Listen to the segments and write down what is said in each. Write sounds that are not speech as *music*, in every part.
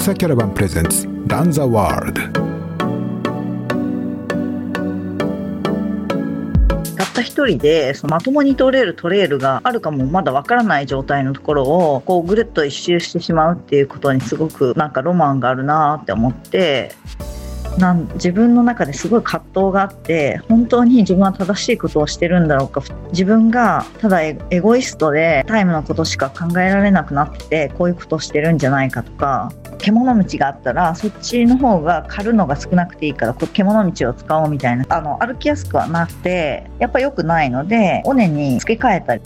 草キャラバンプレゼンツランザワールドたった一人でそのまともに通れるトレイルがあるかもまだわからない状態のところをこうぐるっと一周してしまうっていうことにすごくなんかロマンがあるなって思って。なん自分の中ですごい葛藤があって本当に自分は正しいことをしてるんだろうか自分がただエゴイストでタイムのことしか考えられなくなってこういうことをしてるんじゃないかとか獣道があったらそっちの方が狩るのが少なくていいからこ獣道を使おうみたいなあの歩きやすくはなくてやっぱ良くないので尾根に付け替えたり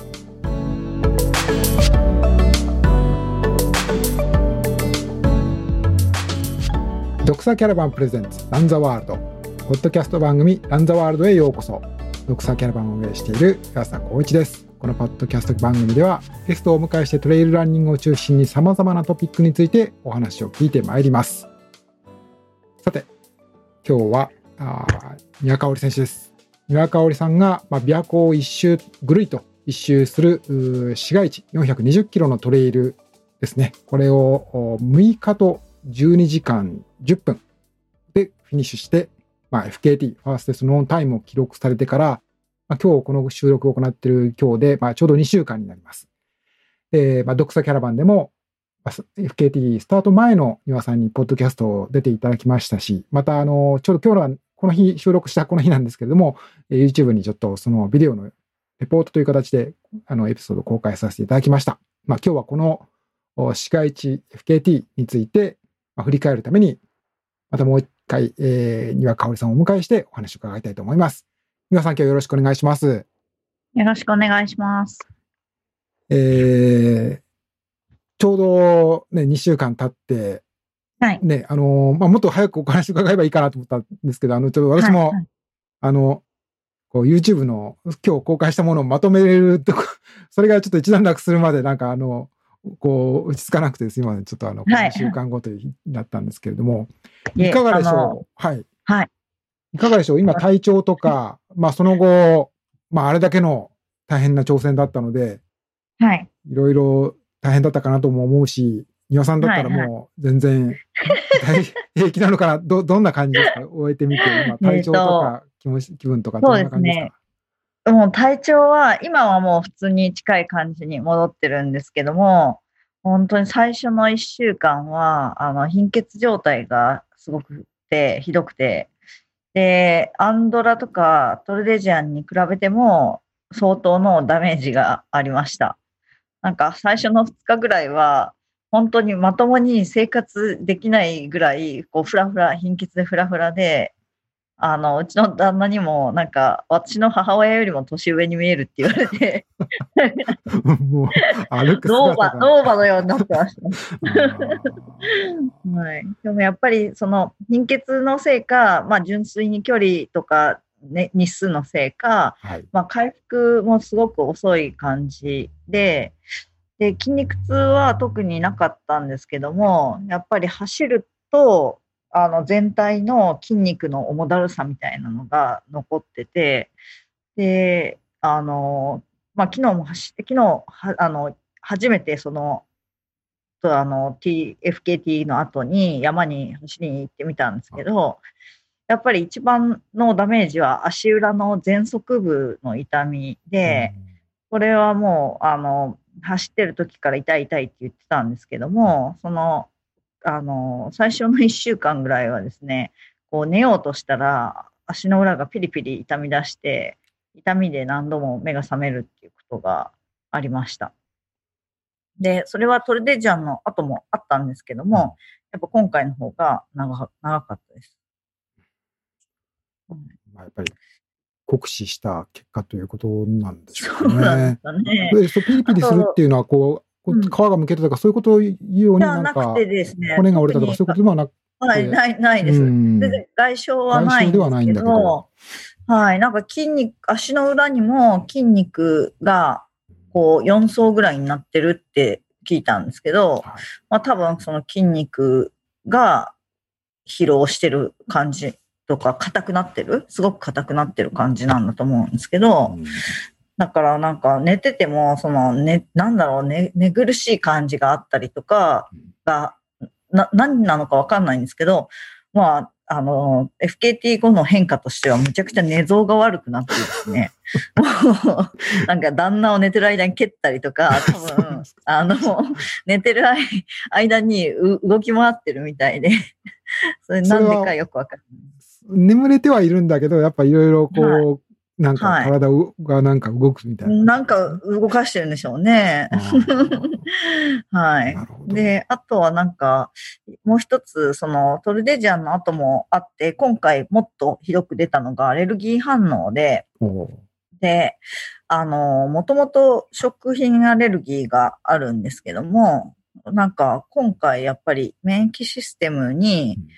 ドクサキャラバンプレゼンツランザワールド。ポッドキャスト番組ランザワールドへようこそ。ドクサキャラバンを運営している岩佐光一です。このポッドキャスト番組ではゲストをお迎えしてトレイルランニングを中心に様々なトピックについてお話を聞いてまいります。さて今日はあ三輪香織選手です。三輪香織さんが、まあ、琵琶湖を一周ぐるりと一周する市街地420キロのトレイルですね。これを6日と12時間10分でフィニッシュして、まあ、FKT、ファーストスノーンタイムを記録されてから、まあ、今日この収録を行っている今日で、まあ、ちょうど2週間になります。で、まあ、ドクサキャラバンでも、FKT スタート前の庭さんにポッドキャストを出ていただきましたし、また、あの、ちょうど今日のこの日、収録したこの日なんですけれども、YouTube にちょっとそのビデオのレポートという形で、あの、エピソードを公開させていただきました。まあ、今日はこの市街地 FKT について、まあ、振り返るために、またもう一回、えー、庭香織さんをお迎えしてお話を伺いたいと思います。庭さん、今日よろしくお願いします。よろしくお願いします。えー、ちょうどね、2週間経って、はい。ね、あの、まあ、もっと早くお話伺えばいいかなと思ったんですけど、あの、ちょっと私も、はいはい、あの、こう YouTube の今日公開したものをまとめるとそれがちょっと一段落するまでなんかあの、こう、落ち着かなくてです今ちょっとあの、はい、週間後という日だったんですけれども、い。かがでしょう？はい。はい。いかがでしょう？今体調とか、まあその後、まああれだけの大変な挑戦だったので、はい。いろいろ大変だったかなとも思うし、庭さんだったらもう全然、平気なのかな？ど、どんな感じですか？終えてみて、今 *laughs* 体調とか気持ち、気分とかどんな感じですか？もう体調は、今はもう普通に近い感じに戻ってるんですけども、本当に最初の1週間は、あの、貧血状態がすごくて、ひどくて、で、アンドラとかトルデジアンに比べても相当のダメージがありました。なんか最初の2日ぐらいは、本当にまともに生活できないぐらい、こう、ふらふら、貧血でふらふらで、あの、うちの旦那にも、なんか、私の母親よりも年上に見えるって言われてもう、歩くノーバ、ノーバのようになってました。*laughs* はい。でもやっぱり、その、貧血のせいか、まあ、純粋に距離とか、ね、日数のせいか、はい、まあ、回復もすごく遅い感じで、で、筋肉痛は特になかったんですけども、やっぱり走ると、あの全体の筋肉の重だるさみたいなのが残ってて、で、あの、まあ、昨日も走って、昨日は、あの、初めてその、とあの、T、FKT の後に山に走りに行ってみたんですけど、やっぱり一番のダメージは足裏の前側部の痛みで、これはもう、あの、走ってる時から痛い痛いって言ってたんですけども、そのあの、最初の1週間ぐらいはですね、こう寝ようとしたら、足の裏がピリピリ痛み出して、痛みで何度も目が覚めるっていうことがありました。で、それはトルデジャンの後もあったんですけども、やっぱ今回の方が長長かったです。まあ、やっぱり酷使した結果ということなんでしょうね。そうなんですかね。ピリピリするっていうのは、こう、皮がむけてたか、そういうことを言うようになんか、骨が折れたとか、そういうことではなくて。はい、ない、ないです。全然外傷はないんですけど、はい、なんか筋肉、足の裏にも筋肉が、こう、4層ぐらいになってるって聞いたんですけど、はい、まあ多分その筋肉が疲労してる感じとか、硬くなってる、すごく硬くなってる感じなんだと思うんですけど、だからなんか寝てても、そのね、なんだろう、ね、寝苦しい感じがあったりとかがな、何なのかわかんないんですけど、まあ、あの、FKT 後の変化としてはむちゃくちゃ寝相が悪くなってですね、*laughs* もう、なんか旦那を寝てる間に蹴ったりとか、多分、あの、寝てる間に動き回ってるみたいで、それなんでかよくわかんない。眠れてはいるんだけど、やっぱいろいろこう、はいなんか体がなんか動くみたいな、な。なんか動かしてるんでしょうね。*laughs* はい。で、あとはなんか、もう一つ、そのトルデジアンの後もあって、今回もっとひどく出たのがアレルギー反応で、で、あの、もともと食品アレルギーがあるんですけども、なんか今回やっぱり免疫システムに、うん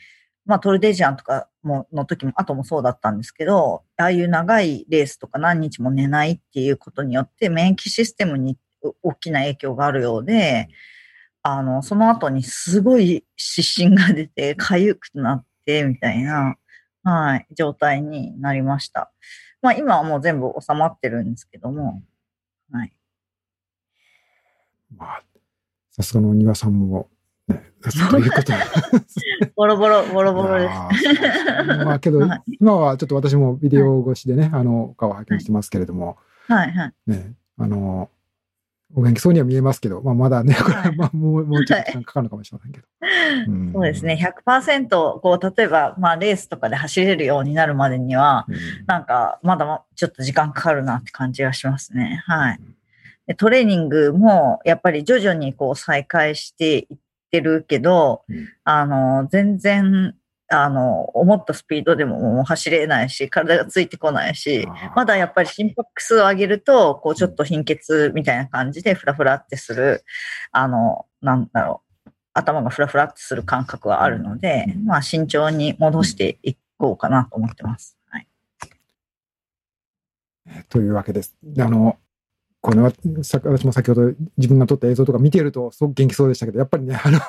まあトルデジャンとかもの時も、後もそうだったんですけど、ああいう長いレースとか何日も寝ないっていうことによって免疫システムに大きな影響があるようで、あの、その後にすごい湿疹が出て、痒くなって、みたいな、はい、状態になりました。まあ今はもう全部収まってるんですけども、はい。まあ、さすがの庭さんもそういうこと *laughs* ボロボロ、ボロボロです。まあけど、はい、今はちょっと私もビデオ越しでね、あの、顔を拝見してますけれども、はいはい。ね、あの、お元気そうには見えますけど、まあ、まだね、これ、はまあ、もう、もうちょっと時間かかるのかもしれませんけど。うん、そうですね。100%、こう、例えば、まあ、レースとかで走れるようになるまでには、うん、なんか、まだちょっと時間かかるなって感じがしますね。はい。トレーニングも、やっぱり徐々にこう再開していってるけど、うん、あの、全然、あの、思ったスピードでももう走れないし、体がついてこないし、まだやっぱり心拍数を上げると、こうちょっと貧血みたいな感じでフラフラってする、あの、なんだろう、頭がフラフラってする感覚はあるので、まあ慎重に戻していこうかなと思ってます。はい。というわけです。あの、これは、私も先ほど自分が撮った映像とか見てると、すごく元気そうでしたけど、やっぱりね、*laughs* あの、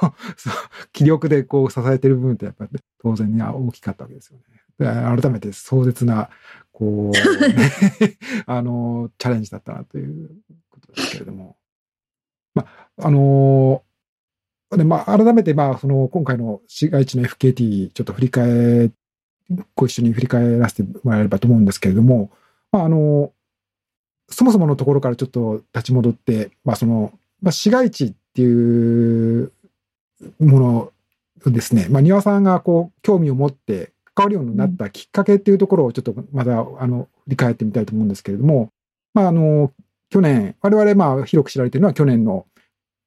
気力でこう支えてる部分って、やっぱり、ね、当然に大きかったわけですよね。改めて壮絶な、こう、ね、*laughs* *laughs* あの、チャレンジだったなということですけれども。まあ、あの、で、まあ、改めて、まあ、その、今回の市街地の FKT、ちょっと振り返、ご一緒に振り返らせてもらえればと思うんですけれども、まあ、あの、そもそものところからちょっと立ち戻って、まあその、まあ、市街地っていうものですね、まあ、庭さんがこう興味を持って関わるようになったきっかけっていうところをちょっとまたあの振り返ってみたいと思うんですけれども、まあ、あの去年我々まあ広く知られているのは去年の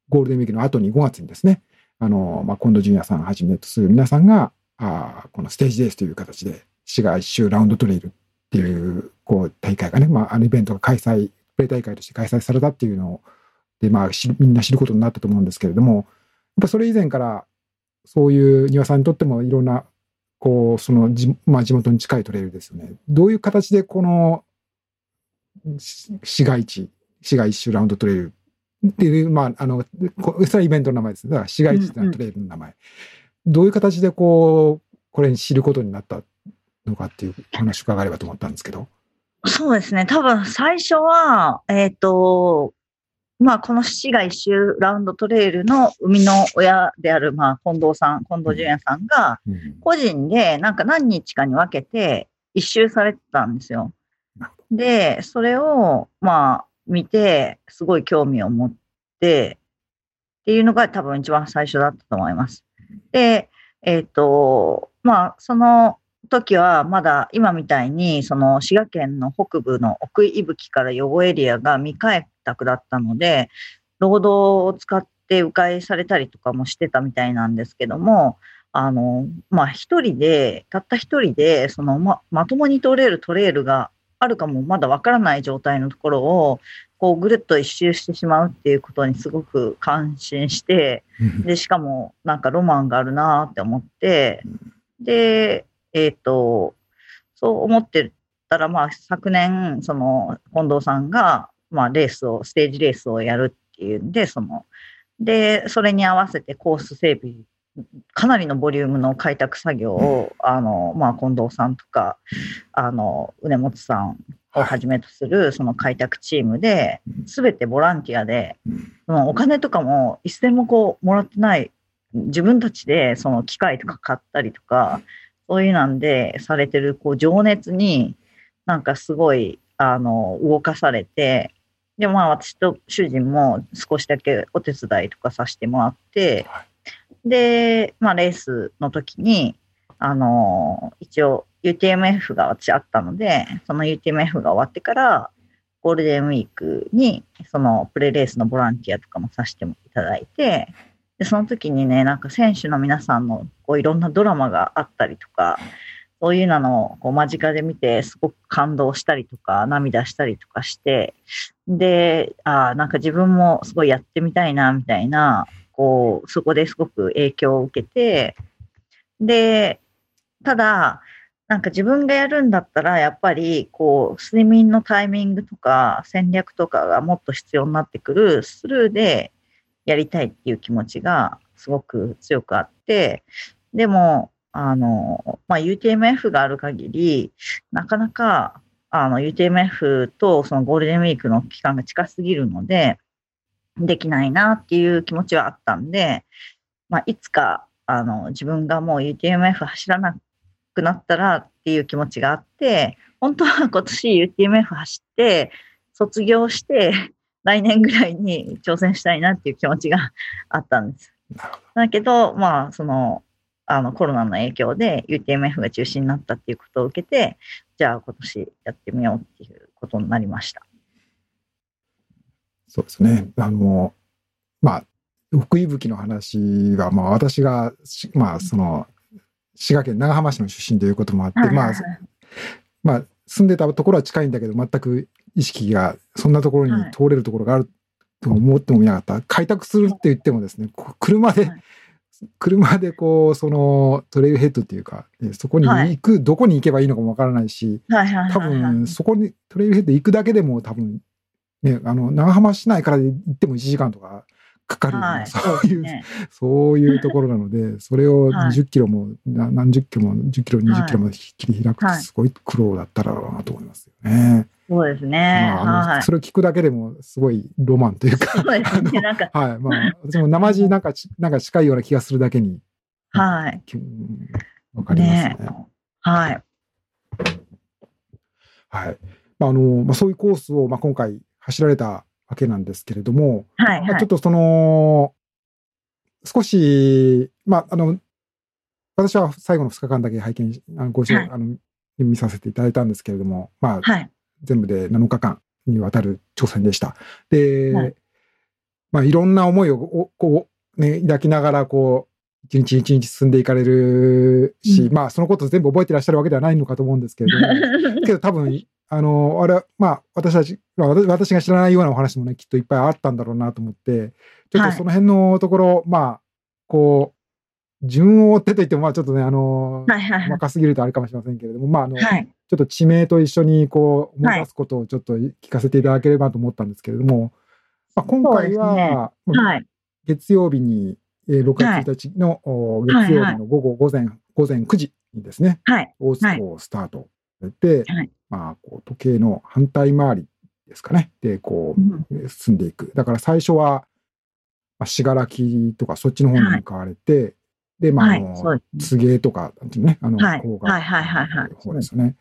ゴールデンウィークの後に5月にですねあの、まあ、近藤淳也さんはじめとする皆さんがあこのステージレースという形で市街一周ラウンドトレイルっていうこう大会がね、まあ、あのイベントが開催、プレイ大会として開催されたっていうのを、で、まあ、みんな知ることになったと思うんですけれども、やっぱそれ以前から、そういう庭さんにとってもいろんな、こう、そのじ、まあ、地元に近いトレイルですよね。どういう形でこの市街地、市街一周ラウンドトレイルっていう、まあ、あの、それはイベントの名前です。だから市街地のトレイルの名前。うんうん、どういう形でこう、これに知ることになったのかっていう話を伺えればと思ったんですけど。そうですね。多分最初は、えっ、ー、と、まあ、この市が一周ラウンドトレイルの生みの親である、まあ、近藤さん、近藤淳也さんが、個人でなんか何日かに分けて一周されてたんですよ。で、それを、まあ、見て、すごい興味を持って、っていうのが多分一番最初だったと思います。で、えっ、ー、と、まあ、その時はまだ今みたいにその滋賀県の北部の奥伊吹から予後エリアが未開拓だったので労働を使って迂回されたりとかもしてたみたいなんですけどもあのまあ一人でたった一人でそのままともに通れるトレイルがあるかもまだわからない状態のところをこうぐるっと一周してしまうっていうことにすごく感心してでしかもなんかロマンがあるなって思ってでえっ、ー、と、そう思ってたら、まあ、昨年、その、近藤さんが、まあ、レースを、ステージレースをやるっていうんで、その、で、それに合わせてコース整備、かなりのボリュームの開拓作業を、あの、まあ、近藤さんとか、あの、宇根本さんをはじめとする、その開拓チームで、すべてボランティアで、そのお金とかも一銭もこう、もらってない自分たちでその機械とか買ったりとか、そういうなんでされてるこう情熱になんかすごいあの動かされて、で、まあ私と主人も少しだけお手伝いとかさせてもらって、で、まあレースの時に、あの、一応 UTMF が私あったので、その UTMF が終わってから、ゴールデンウィークに、そのプレレースのボランティアとかもさせていただいて、で、その時にね、なんか選手の皆さんのこういろんなドラマがあったりとか、そういうのをこう間近で見てすごく感動したりとか涙したりとかして、で、あなんか自分もすごいやってみたいなみたいな、こう、そこですごく影響を受けて、で、ただ、なんか自分がやるんだったら、やっぱり、こう、睡眠のタイミングとか戦略とかがもっと必要になってくるスルーでやりたいっていう気持ちがすごく強くあって、でも、あの、まあ、UTMF がある限り、なかなか、あの、UTMF とそのゴールデンウィークの期間が近すぎるので、できないなっていう気持ちはあったんで、まあ、いつか、あの、自分がもう UTMF 走らなくなったらっていう気持ちがあって、本当は今年 UTMF 走って、卒業して、来年ぐらいに挑戦したいなっていう気持ちがあったんです。だけど、まあ、その、あのコロナの影響で UTMF が中止になったっていうことを受けて、じゃあ今年やってみようっていうことになりました。そうですね。あの、まあ、福井吹の話は、まあ私が、まあその、滋賀県長浜市の出身ということもあって、まあ、まあ、住んでたところは近いんだけど、全く意識がそんなところに通れるところがあると思ってもみなかった。開拓するって言ってもですね、車で車でこう、そのトレイルヘッドっていうか、そこに行く、はい、どこに行けばいいのかもわからないし、多分そこにトレイルヘッド行くだけでも多分、ね、あの、長浜市内から行っても1時間とかかかるはい、そういう、ね、そういうところなので、*laughs* それを20キロも、何十キロも、10キロ、20キロも切り開くってすごい苦労だったらなと思いますよね。そうですね。まあ、はい、それを聞くだけでもすごいロマンというか。そうですね。*laughs* なんか。はい。まあ、私も生地なんか、なんか近いような気がするだけに。はい。わかりますね。ねはい。はい。まあ、あの、まあ、そういうコースを、まあ、今回走られたわけなんですけれども、はい、はい、まあ、ちょっとその、少し、まあ、あの、私は最後の2日間だけ拝見、あのご一緒、はい、あの、見させていただいたんですけれども、まあ、はい、全部で7日間にわたる挑戦でした。で、はい、まあいろんな思いをこう、ね、抱きながらこう、一日一日進んでいかれるし、うん、まあそのこと全部覚えてらっしゃるわけではないのかと思うんですけれども、*laughs* けど多分、あの、あれは、まあ私たち、まあ、私が知らないようなお話もね、きっといっぱいあったんだろうなと思って、ちょっとその辺のところ、はい、まあ、こう、順を追ってと言っても、まあちょっとね、あの、はいはいはい、若すぎるとあれかもしれませんけれども、まああの、はい、ちょっと地名と一緒にこう思い出すことをちょっと聞かせていただければと思ったんですけれども、まあ、今回は、月曜日に、えー、6月1日の、月曜日の午後午前、午前9時にですね、はい、大津港スタートで、はい、まあ、こう時計の反対回りですかね、で、こう、進んでいく。だから最初は、まあ、信楽とかそっちの方に向かわれて、で、まあ、あの、柘植とか、なんていうね、あの、はい、方が、はいはいはいはい。方ですよね。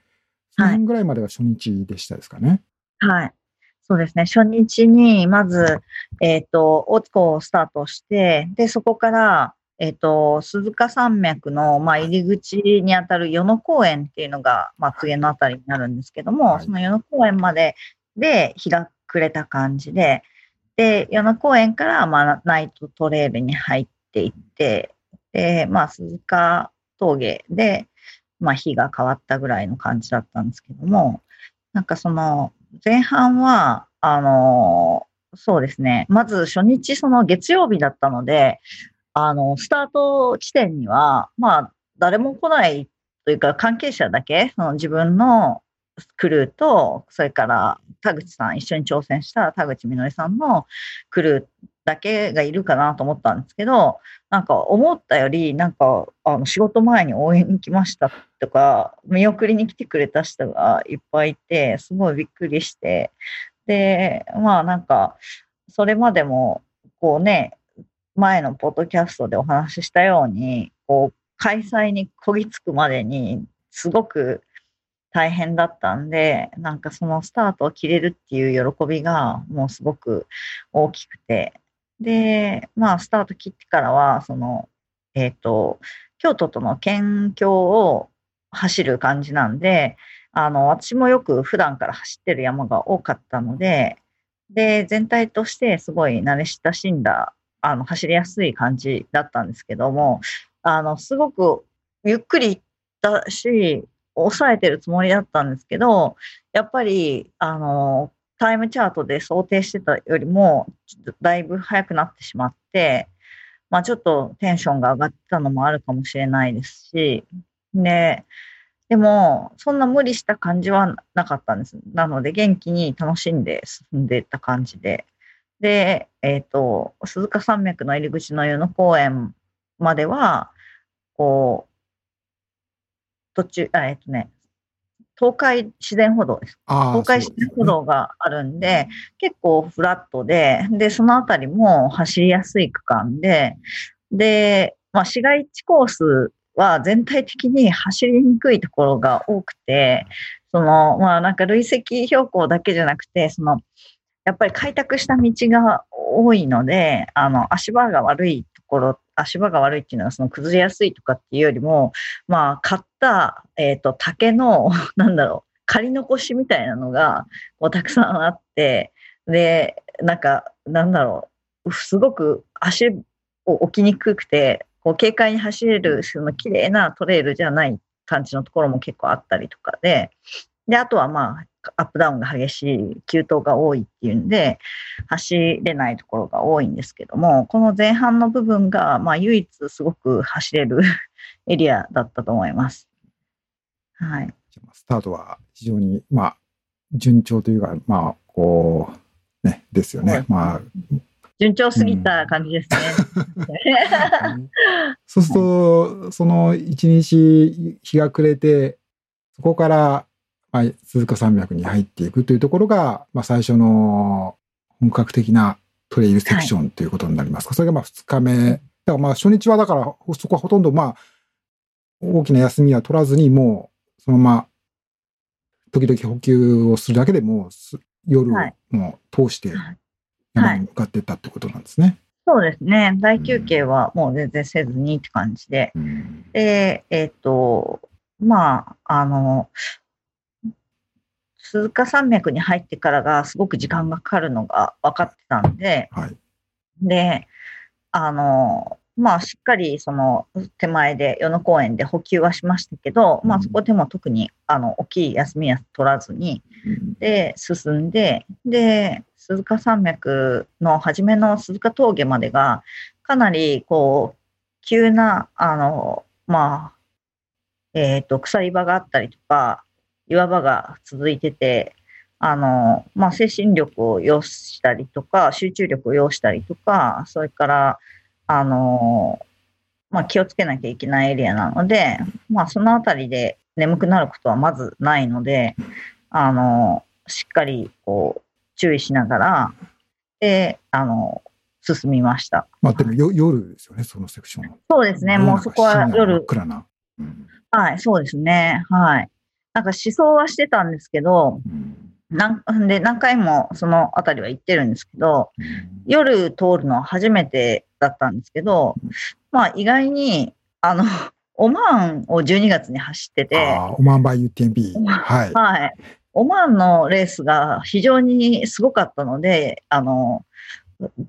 3年ぐらいまでが初日でしたですかね。はい。そうですね。初日に、まず、えっ、ー、と、大津港をスタートして、で、そこから、えっ、ー、と、鈴鹿山脈の、まあ、入り口にあたる与野公園っていうのが、まあ、次のあたりになるんですけども、はい、その与野公園までで日が暮れた感じで、で、与野公園から、まあ、ナイトトレールに入っていって、で、まあ、鈴鹿峠で、まあ、日が変わったぐらいの感じだったんですけども、なんかその、前半は、あの、そうですね、まず初日、その月曜日だったので、あの、スタート地点には、まあ、誰も来ないというか、関係者だけ、その自分のクルーと、それから田口さん、一緒に挑戦した田口みのりさんのクルーだけがいるかなと思ったんですけど、なんか思ったより、なんかあの仕事前に応援に来ましたとか、見送りに来てくれた人がいっぱいいて、すごいびっくりして、で、まあなんか、それまでも、こうね、前のポッドキャストでお話ししたように、こう、開催にこぎつくまでに、すごく大変だったんで、なんかそのスタートを切れるっていう喜びがもうすごく大きくて、で、まあ、スタート切ってからは、その、えっ、ー、と、京都との県境を走る感じなんで、あの、私もよく普段から走ってる山が多かったので、で、全体としてすごい慣れ親しんだ、あの、走りやすい感じだったんですけども、あの、すごくゆっくり行ったし、抑えてるつもりだったんですけど、やっぱり、あの、タイムチャートで想定してたよりも、だいぶ早くなってしまって、まあちょっとテンションが上がったのもあるかもしれないですし、で、でも、そんな無理した感じはなかったんです。なので、元気に楽しんで進んでいった感じで。で、えっ、ー、と、鈴鹿山脈の入り口の湯野公園までは、こう、途中、あえっ、ー、とね、東海自然歩道です。東海自然歩道があるんで、でね、結構フラットで、で、そのあたりも走りやすい区間で、で、まあ、市街地コースは全体的に走りにくいところが多くて、その、まあなんか累積標高だけじゃなくて、その、やっぱり開拓した道が多いので、あの、足場が悪いところ、足場が悪いっていうのはその崩れやすいとかっていうよりも、まあ買った、えっ、ー、と、竹の、*laughs* なんだろう、仮残しみたいなのが、こうたくさんあって、で、なんか、なんだろう、すごく足を置きにくくて、こう軽快に走れる、その綺麗なトレイルじゃない感じのところも結構あったりとかで、で、あとはまあ、アップダウンが激しい、急登が多いっていうんで、走れないところが多いんですけども、この前半の部分が、まあ、唯一すごく走れる *laughs* エリアだったと思います。はい。スタートは非常に、まあ、順調というか、まあ、こう、ね、ですよね。まあ、順調すぎた感じですね。そうすると、その一日日が暮れて、そこから、まあ、鈴鹿山脈に入っていくというところが、まあ、最初の本格的なトレイルセクションということになりますか。はい、それがまあ2日目。だからまあ初日はだから、そこはほとんどまあ、大きな休みは取らずに、もう、そのまま、時々補給をするだけでも夜も通して山に向かってったってことなんですね。そうですね。大休憩はもう全然せずにって感じで。うん、で、えっ、ー、と、まあ、あの、鈴鹿山脈に入ってからがすごく時間がかかるのが分かってたんで、はい、で、あの、まあ、しっかりその手前で与野公園で補給はしましたけど、まあ、そこでも特にあの大きい休みは取らずに、で、進んで、で、鈴鹿山脈の初めの鈴鹿峠までが、かなりこう、急な、あの、まあ、えっ、ー、と、鎖場があったりとか、岩場が続いてて、あの、まあ、精神力を要したりとか、集中力を要したりとか、それから、あの、まあ、気をつけなきゃいけないエリアなので、まあ、そのあたりで眠くなることはまずないので、あの、しっかり、こう、注意しながら、で、あの、進みました。まあ、でもよ夜ですよね、そのセクション。そうですね、もうそこは夜。暗な、うん。はい、そうですね。はい。なんか思想はしてたんですけど、うんなんで何回もその辺りは行ってるんですけど、夜通るのは初めてだったんですけど、まあ意外に、あの、オマーンを12月に走ってて、オマーンバイ UTMB。はい。はい。オマーンのレースが非常にすごかったので、あの、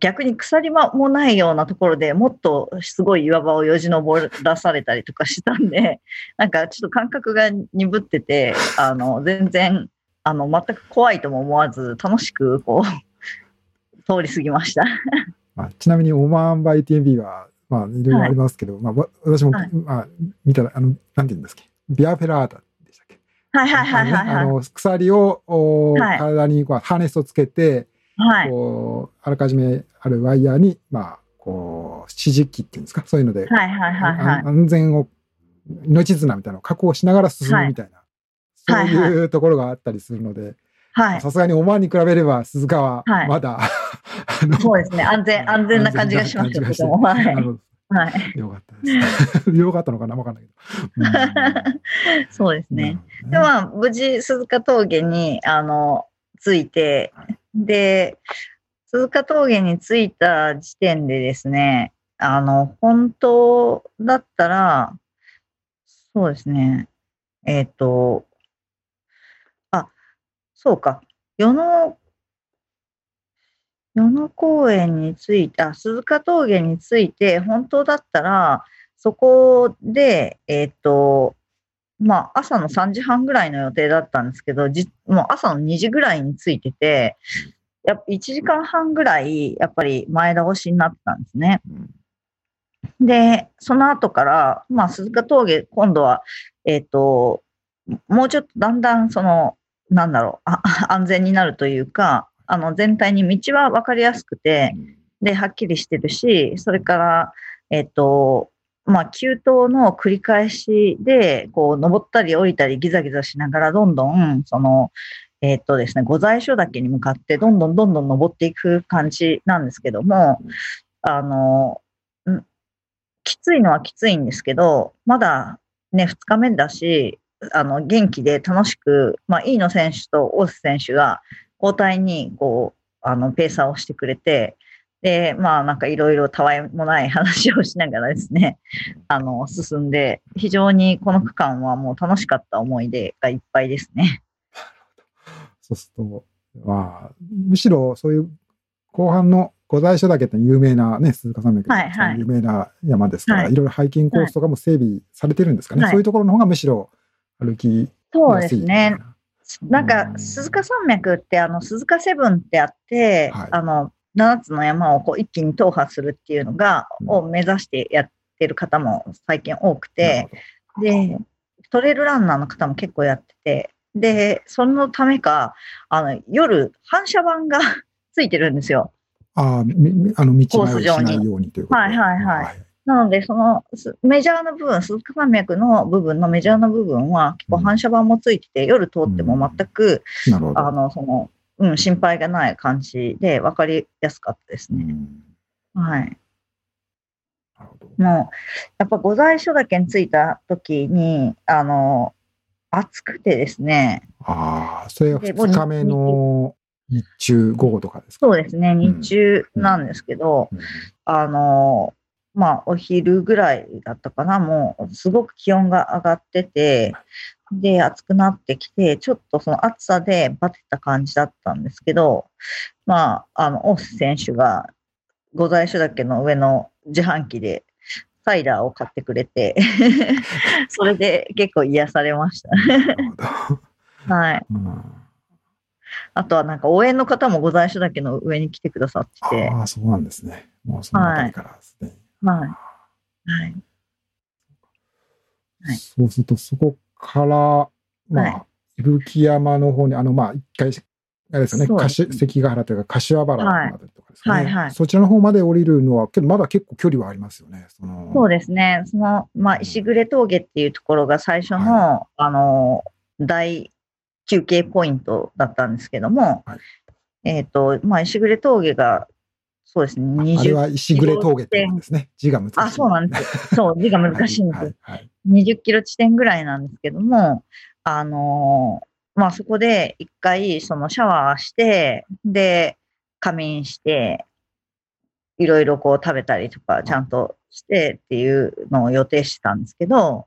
逆に鎖間もないようなところでもっとすごい岩場をよじ登らされたりとかしたんで、*laughs* なんかちょっと感覚が鈍ってて、あの、全然あの、全く怖いとも思わず、楽しく、こう、*laughs* 通り過ぎました。*laughs* まあ、ちなみに、オマーンバイ TMB は、まあ、いろいろありますけど、はい、まあ、私も、はい、まあ、見たら、あの、なんて言うんですっけ、ビアフェラータでしたっけ？はいはいはいはい、はい、あの、鎖を、お体にこうハーネスをつけて、はい、こう、あらかじめあるワイヤーに、まあ、こう、指示器っていうんですか、そういうので、はいはいはいはい、安全を、命綱みたいなのを確保しながら進むみたいな。そういうところがあったりするので、さすがにオマーンに比べれば鈴鹿はまだ、*laughs* はい、そうですね。安全、安全な感じがしますけども。はい。はい。よかったです。*laughs* よかったのかなわかんないけど。うん、そうですね。ねで、まあ、無事、鈴鹿峠に、あの、着いて、で、鈴鹿峠に着いた時点でですね、あの、本当だったら、そうですね、えっ、ー、と、あ、そうか、与野、与野公園について、あ、鈴鹿峠について、本当だったら、そこで、えっ、ー、と、まあ、朝の3時半ぐらいの予定だったんですけど、じもう朝の2時ぐらいに着いてて、やっぱ1時間半ぐらい、やっぱり前倒しになってたんですね。で、その後から、まあ、鈴鹿峠、今度は、えっ、ー、と、もうちょっとだんだん、その、なんだろうあ、*laughs* 安全になるというか、あの、全体に道は分かりやすくて、で、はっきりしてるし、それから、えっ、ー、と、まあ、急登の繰り返しで、こう、登ったり降りたりギザギザしながら、どんどん、その、えっ、とですね、御在所岳に向かって、どんどんどんどん登っていく感じなんですけども、あの、きついのはきついんですけど、まだね、2日目だし、あの、元気で楽しく、まあ、飯野選手と大瀬選手が交代に、こう、あの、ペーサーをしてくれて、で、まあなんかいろいろたわいもない話をしながらですね、あの、進んで、非常にこの区間はもう楽しかった思い出がいっぱいですね。*laughs* そうすると、まあ、むしろそういう後半の御在所岳って有名なね、鈴鹿山脈、はいはい、有名な山ですから、はい、いろいろハイキングコースとかも整備されてるんですかね。はい、そういうところの方がむしろ歩きそうですね。なんか、鈴鹿山脈って、あの、鈴鹿セブンってあって、はい、あの、7つの山をこう一気に踏破するっていうのが、を目指してやってる方も最近多くて、で、トレイルランナーの方も結構やってて、で、そのためか、あの、夜、反射板が *laughs* ついてるんですよ。ああ、あの、道迷いしないようにということはいはいはい。はい、なので、そのメジャーの部分、鈴鹿山脈の部分のメジャーの部分は結構反射板もついてて、うん、夜通っても全く、うん、あの、その、うん、心配がない感じで分かりやすかったですね。はい。もう、やっぱ御在所だけに着いた時に、あの、暑くてですね。ああ、それは2日目の日中、午後とかですか？そうですね、日中なんですけど、うん。うん、あの、まあ、お昼ぐらいだったかな、もう、すごく気温が上がってて、で、暑くなってきて、ちょっとその暑さでバテた感じだったんですけど、まあ、あの、オス選手が、御在所岳の上の自販機で、サイダーを買ってくれて *laughs* それで結構癒されました *laughs* はい。あとはなんか応援の方も御在所岳の上に来てくださってて。ああ、そうなんですね。もうその辺りからですね。はい。はい。はい、そうすると、そこから、まあ、はい、伊吹山の方に、あの、まあ、一回、あれですよね、ね。関ヶ原というか、柏原までとかですね、はいはい。はい、そちらの方まで降りるのは、けどまだ結構距離はありますよね。その。そうですね。その、まあ、石暮峠っていうところが最初の、はい、あの、大休憩ポイントだったんですけども、はい、えっ、ー、と、まあ、石暮峠がそうですね。20あれは石暮峠って言うんですね。字が難しい。あ、そうなんです。そう、字が難しいんです。はいはい、20キロ地点ぐらいなんですけども、あのー、まあ、そこで一回、そのシャワーして、で、仮眠して、いろいろこう食べたりとか、ちゃんとしてっていうのを予定してたんですけど、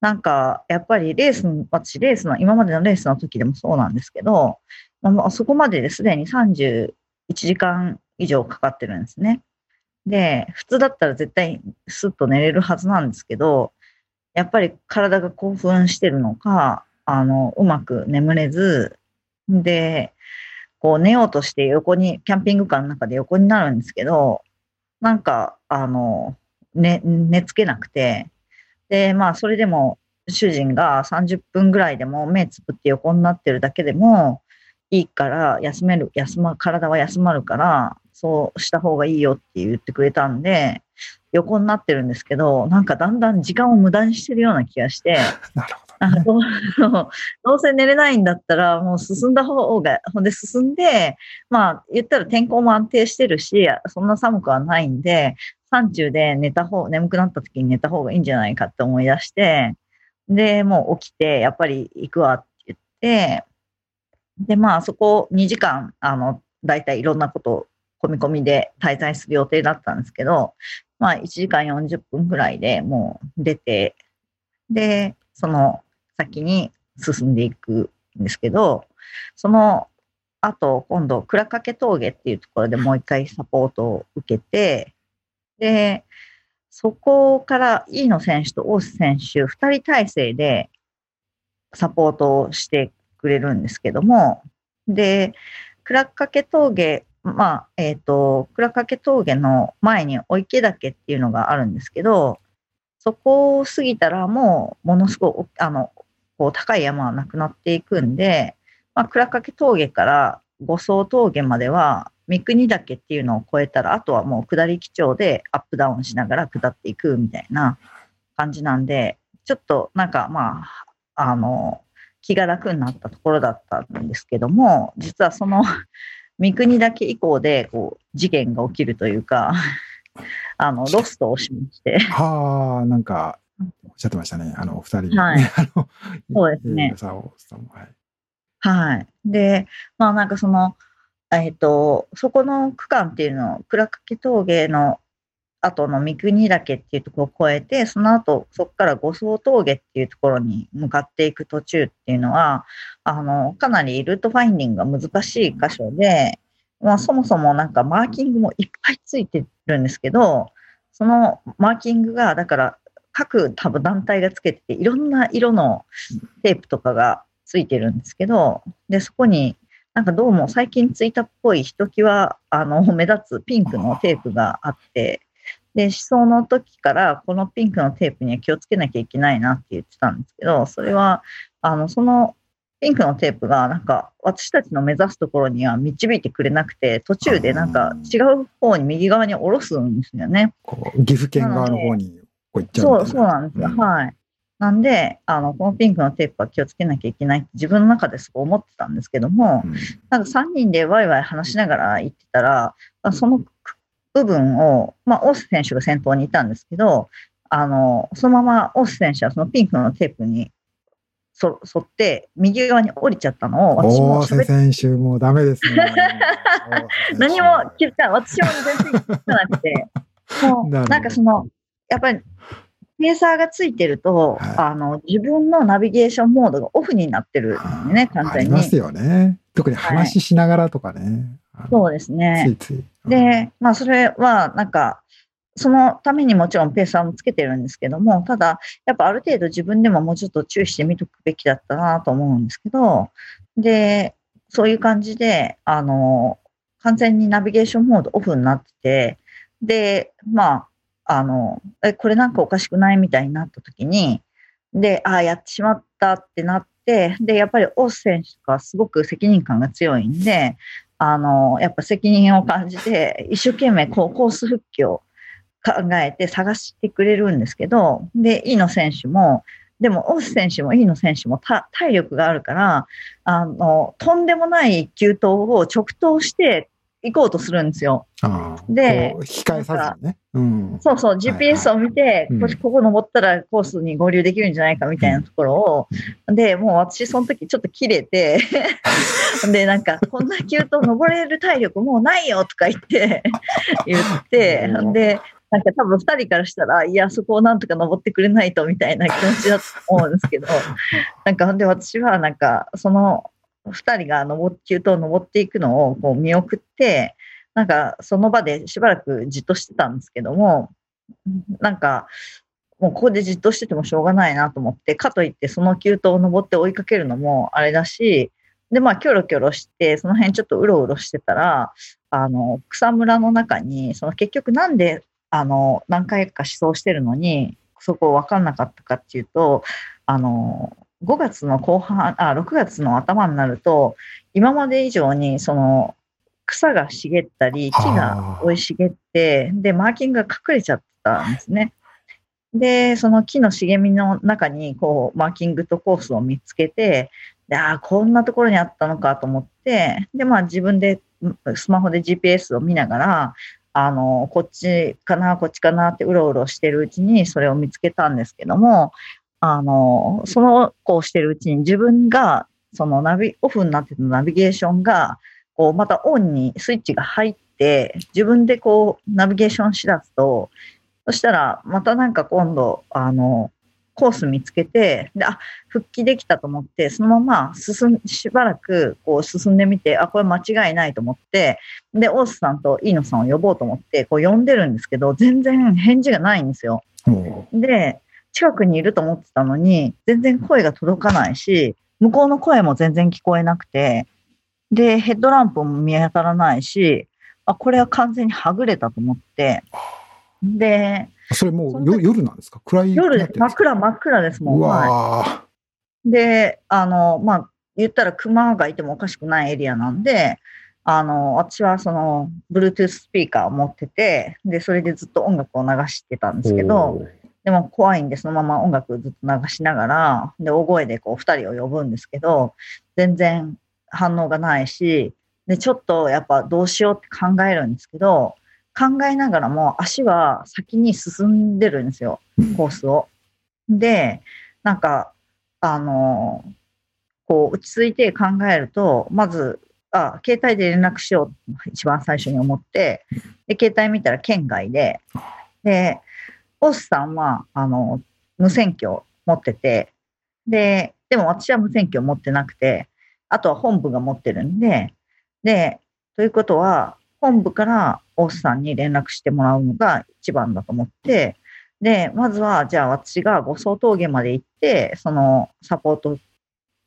なんか、やっぱりレースの、私、レースの、今までのレースの時でもそうなんですけど、まあ、そこまでですでに31時間以上かかってるんですね。で、普通だったら絶対スッと寝れるはずなんですけど、やっぱり体が興奮してるのか、あの、うまく眠れず、で、こう寝ようとして横に、キャンピングカーの中で横になるんですけど、なんか、あの、寝、寝つけなくて、で、まあ、それでも主人が30分ぐらいでも目つぶって横になってるだけでもいいから休める、休ま、体は休まるから、そうした方がいいよって言ってくれたんで、横になってるんですけど、なんかだんだん時間を無駄にしてるような気がして、*laughs* なるほどあどう *laughs* どうせ寝れないんだったら、もう進んだ方が、ほんで進んで、まあ言ったら天候も安定してるし、そんな寒くはないんで、山中で寝た方、眠くなった時に寝た方がいいんじゃないかって思い出して、で、もう起きて、やっぱり行くわって言って、で、まあそこ2時間、あの、大体いろんなことを込み込みで滞在する予定だったんですけど、まあ1時間40分ぐらいでもう出て、で、その先に進んでいくんですけど、その後、今度、倉掛峠っていうところでもう一回サポートを受けて、で、そこから飯野選手と大須選手、二人体制でサポートをしてくれるんですけども、で、倉掛峠、まあ、えっ、ー、と、倉掛峠の前にお池岳っていうのがあるんですけど、そこを過ぎたらもうものすごい、あの、こう高い山はなくなっていくんで、まあ、倉掛峠から五層峠までは三国岳っていうのを越えたら、あとはもう下り基調でアップダウンしながら下っていくみたいな感じなんで、ちょっとなんかまあ、あの、気が楽になったところだったんですけども、実はその *laughs* 三国岳以降でこう事件が起きるというか、*laughs* あの、ロストをしまして。はあ、なんか、おっしゃってましたね。あの、お二人、ね。はい。*laughs* そうですね。はい。はい。で、まあなんかその、えっ、と、そこの区間っていうのを、倉掛峠の後の三国岳っていうところを越えて、その後、そこから五層峠っていうところに向かっていく途中っていうのは、あの、かなりルートファインディングが難しい箇所で、まあ、そもそもなんかマーキングもいっぱいついてるんですけど、そのマーキングが、だから各多分団体がつけてて、いろんな色のテープとかがついてるんですけど、で、そこになんかどうも最近ついたっぽいひときわあの目立つピンクのテープがあって、で、思想の時からこのピンクのテープには気をつけなきゃいけないなって言ってたんですけど、それは、あの、そのピンクのテープがなんか私たちの目指すところには導いてくれなくて、途中でなんか違う方に右側に下ろすんですよね。こう岐阜県側の方にこう行っちゃうそう、そうなんですよ。うん、はい。なんで、あの、このピンクのテープは気をつけなきゃいけないって自分の中ですごい思ってたんですけども、うん、なんか3人でワイワイ話しながら行ってたら、その部分を、まあ、オース選手が先頭にいたんですけど、あの、そのままオース選手はそのピンクのテープにそ沿って右側に降りちゃったのを私も喋って。選手もダメですね。*laughs* 何も気づかない。私も全然気づかなくて。もう *laughs* なんかその、やっぱりペーサーがついてると、はい、あの、自分のナビゲーションモードがオフになってるんでね、完全に。ありますよね。特に話しながらとかね。はい、そうですね。ついつい。で、まあ、それは、なんか、そのためにもちろんペーサーもつけてるんですけども、ただ、やっぱある程度自分でももうちょっと注意してみとくべきだったなと思うんですけど、で、そういう感じで、あの、完全にナビゲーションモードオフになってて、で、まあ、あの、え、これなんかおかしくないみたいになった時に、で、ああ、やってしまったってなって、で、やっぱりオース選手とかすごく責任感が強いんで、あの、やっぱ責任を感じて、一生懸命こうコース復帰を考えて探してくれるんですけど、で、飯野選手も、でも、オース選手も飯野選手も体力があるから、あの、とんでもない急登を直投して行こうとするんですよ。で、控えさずね、うん。そうそう、GPS を見て、はいはい、ここ登ったらコースに合流できるんじゃないかみたいなところを、うん、で、もう私その時ちょっと切れて *laughs* で、なんか、こんな急登登れる体力もうないよとか言って言って、で、なんか多分2人からしたら、いや、そこをなんとか登ってくれないとみたいな気持ちだと思うんですけど、なんか、で、私はなんか、その、2人が登急登登っていくのをこう見送って、なんかその場でしばらくじっとしてたんですけども、なんか、もうここでじっとしててもしょうがないなと思って、かといってその急登を登って追いかけるのもあれだし、で、まあ、キョロキョロして、その辺ちょっとうろうろしてたら、あの、草むらの中に、その結局なんで、あの、何回か思想してるのに、そこ分かんなかったかっていうと、あの、5月の後半、あ、6月の頭になると、今まで以上に、その、草が茂ったり、木が生い茂って、で、マーキングが隠れちゃったんですね。で、その木の茂みの中に、こう、マーキングとコースを見つけて、で、ああ、こんなところにあったのかと思って、で、まあ自分で、スマホで GPS を見ながら、あの、こっちかな、こっちかなってうろうろしてるうちにそれを見つけたんですけども、あの、そのこうしてるうちに自分が、そのナビ、オフになってたナビゲーションが、こう、またオンにスイッチが入って、自分でこう、ナビゲーションしだすと、そしたら、またなんか今度、あの、コース見つけて、で、あ、復帰できたと思って、そのまま進ん、しばらくこう進んでみて、あ、これ間違いないと思って、で、オースさんと飯野さんを呼ぼうと思って、こう呼んでるんですけど、全然返事がないんですよ。で、近くにいると思ってたのに、全然声が届かないし、向こうの声も全然聞こえなくて、で、ヘッドランプも見当たらないし、あ、これは完全にはぐれたと思って、で、それもう夜なんですか？暗い夜です。真っ暗、真っ暗ですもん。はい、で、あの、まあ、言ったら熊がいてもおかしくないエリアなんで、あの、私はその、Bluetooth スピーカーを持ってて、で、それでずっと音楽を流してたんですけど、でも怖いんで、そのまま音楽ずっと流しながら、で、大声でこう、二人を呼ぶんですけど、全然反応がないし、で、ちょっとやっぱどうしようって考えるんですけど、考えながらも足は先に進んでるんですよ、コースを。で、なんか、あの、こう、落ち着いて考えると、まず、あ、携帯で連絡しよう、一番最初に思って、で、携帯見たら県外で、で、オスさんは、あの、無線機を持ってて、で、でも私は無線機を持ってなくて、あとは本部が持ってるんで、で、ということは、本部からオスさんに連絡してもらうのが一番だと思って、で、まずは、じゃあ私が五層峠まで行って、そのサポート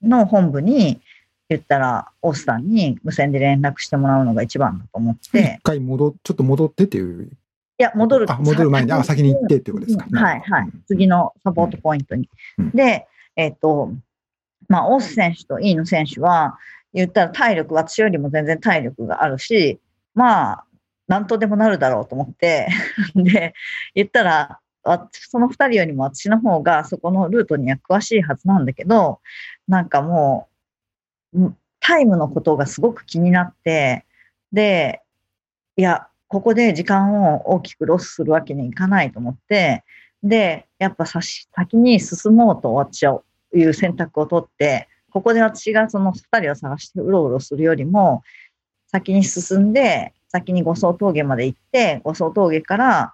の本部に言ったら、オスさんに無線で連絡してもらうのが一番だと思って。一回戻、ちょっと戻ってっていう。いや、戻る。あ、戻る前に、あ、先に行ってっていうことですか。はい、はい。次のサポートポイントに。うん、で、えっ、ー、と、まあ、オス選手とイーノ選手は、言ったら体力、私よりも全然体力があるし、まあ、なんとでもなるだろうと思って *laughs* で、言ったら、その二人よりも私の方がそこのルートには詳しいはずなんだけど、なんかもう、タイムのことがすごく気になって、で、いや、ここで時間を大きくロスするわけにいかないと思って、で、やっぱ先に進もうと私はいう選択を取って、ここで私がその二人を探してうろうろするよりも、先に進んで、先に五層峠まで行って、五層峠から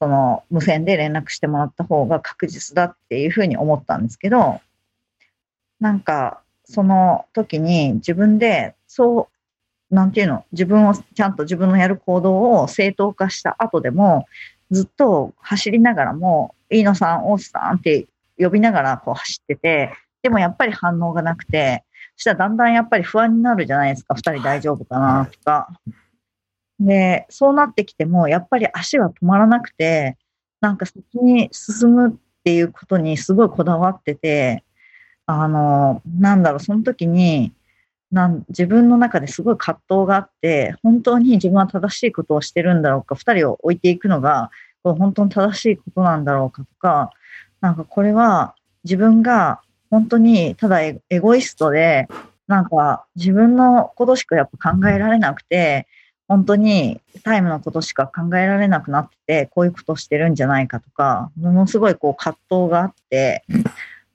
その無線で連絡してもらった方が確実だっていうふうに思ったんですけど、なんかその時に自分でそう、なんていうの、自分をちゃんと自分のやる行動を正当化した後でも、ずっと走りながらも、飯野さん、大須さんって呼びながらこう走ってて、でもやっぱり反応がなくて、そしたらだんだんやっぱり不安になるじゃないですか、二人大丈夫かなとか。で、そうなってきても、やっぱり足は止まらなくて、なんか先に進むっていうことにすごいこだわってて、あの、なんだろう、その時に、なん自分の中ですごい葛藤があって、本当に自分は正しいことをしてるんだろうか、二人を置いていくのが、本当に正しいことなんだろうかとか、なんかこれは自分が本当にただエゴイストで、なんか自分のことしかやっぱ考えられなくて、本当にタイムのことしか考えられなくなってて、こういうことしてるんじゃないかとか、ものすごいこう葛藤があって、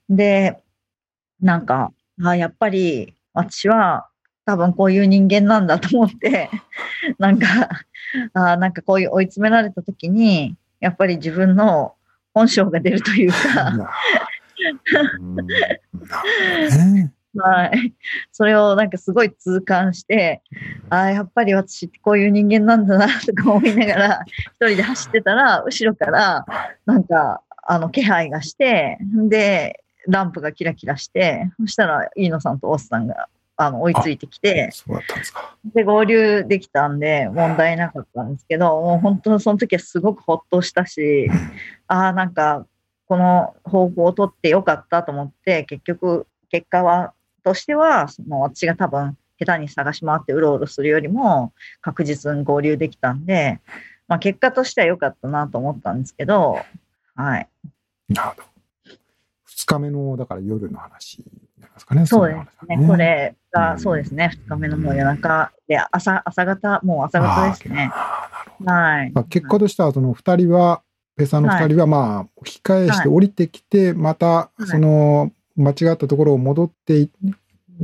で、なんか、あやっぱり私は多分こういう人間なんだと思って、*laughs* なんか、あなんかこういう追い詰められた時に、やっぱり自分の本性が出るというか。*laughs* はい。それをなんかすごい痛感して、ああ、やっぱり私ってこういう人間なんだなとか思いながら、一人で走ってたら、後ろからなんか、あの、気配がして、で、ランプがキラキラして、そしたら、飯野さんとオスさんが、あの、追いついてきて、で、合流できたんで、問題なかったんですけど、もう本当その時はすごくほっとしたし、ああ、なんか、この方法を取ってよかったと思って、結局、結果は、としては、その私が多分、下手に探し回ってうろうろするよりも、確実に合流できたんで、まあ、結果としては良かったなと思ったんですけど、はい。なるほど。二日目の、だから夜の話になりますかね。そうですね。ねこれが、そうですね。二日目のもう夜中で、朝、朝方、もう朝方ですね。はい。結果としては、その二人は、ペーサーの二人は、まあ、引き返して降りてきて、また、その、間違ったところを戻って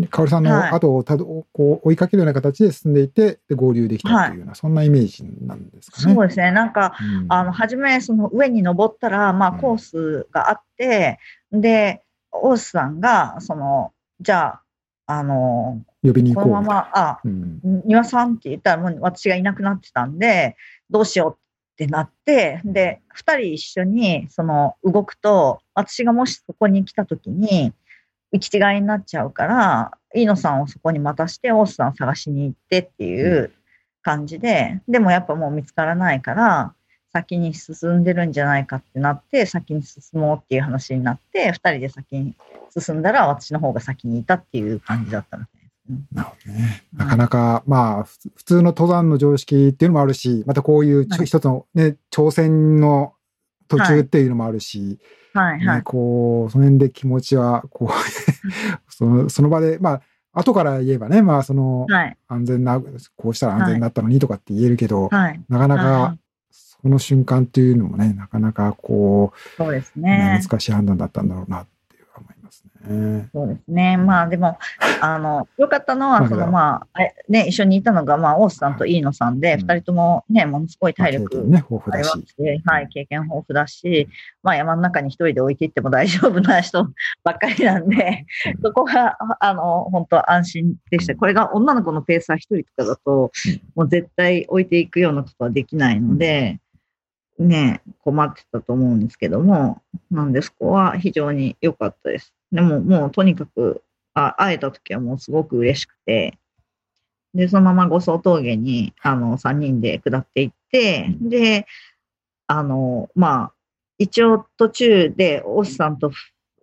かおりさんの後をたど、こう追いかけるような形で進んでいて、で合流できたっていうような、はい、そんなイメージなんですかね。そうですね。なんか、うん、あの、初め、その上に登ったら、まあ、コースがあって、うん、で、オースさんが、その、じゃあ、あの、呼びに行こう。このまま、あ、うん、庭さんって言ったら、もう私がいなくなってたんで、どうしようってなって、で、二人一緒に、その、動くと、私がもしそこに来た時に、行き違いになっちゃうから、飯野さんをそこに待たして、大須さんを探しに行ってっていう感じで、でもやっぱもう見つからないから、先に進んでるんじゃないかってなって、先に進もうっていう話になって、2人で先に進んだら、私の方が先にいたっていう感じだったみたいですね。なるほどね。なかなか、まあ、普通の登山の常識っていうのもあるし、またこういう一つのね、挑戦の途中っていうのもあるし、はい。はい、ね、こう、その辺で気持ちは、こう *laughs* その、その場で、まあ、後から言えばね、まあ、その、安全な、こうしたら安全になったのにとかって言えるけど、はい、なかなか、その瞬間っていうのもね、なかなかこう、そうですね。難しい判断だったんだろうなそうですね。まあでも、あの、良かったのは、そのまあ、ね、一緒にいたのが、まあ、大須さんと飯野さんで、二、人ともね、ものすごい体力、ね、豊富だし。はい、経験豊富だし、まあ山の中に一人で置いていっても大丈夫な人ばっかりなんで、そこが、あの、本当安心でした。これが女の子のペーサー一人とかだと、もう絶対置いていくようなことはできないので、ね、困ってたと思うんですけども、なんでそこは非常に良かったです。でももうとにかくあ会えた時はもうすごく嬉しくて、で、そのまま五層峠にあの3人で下っていって、で、あの、まあ、一応途中でオスさんと、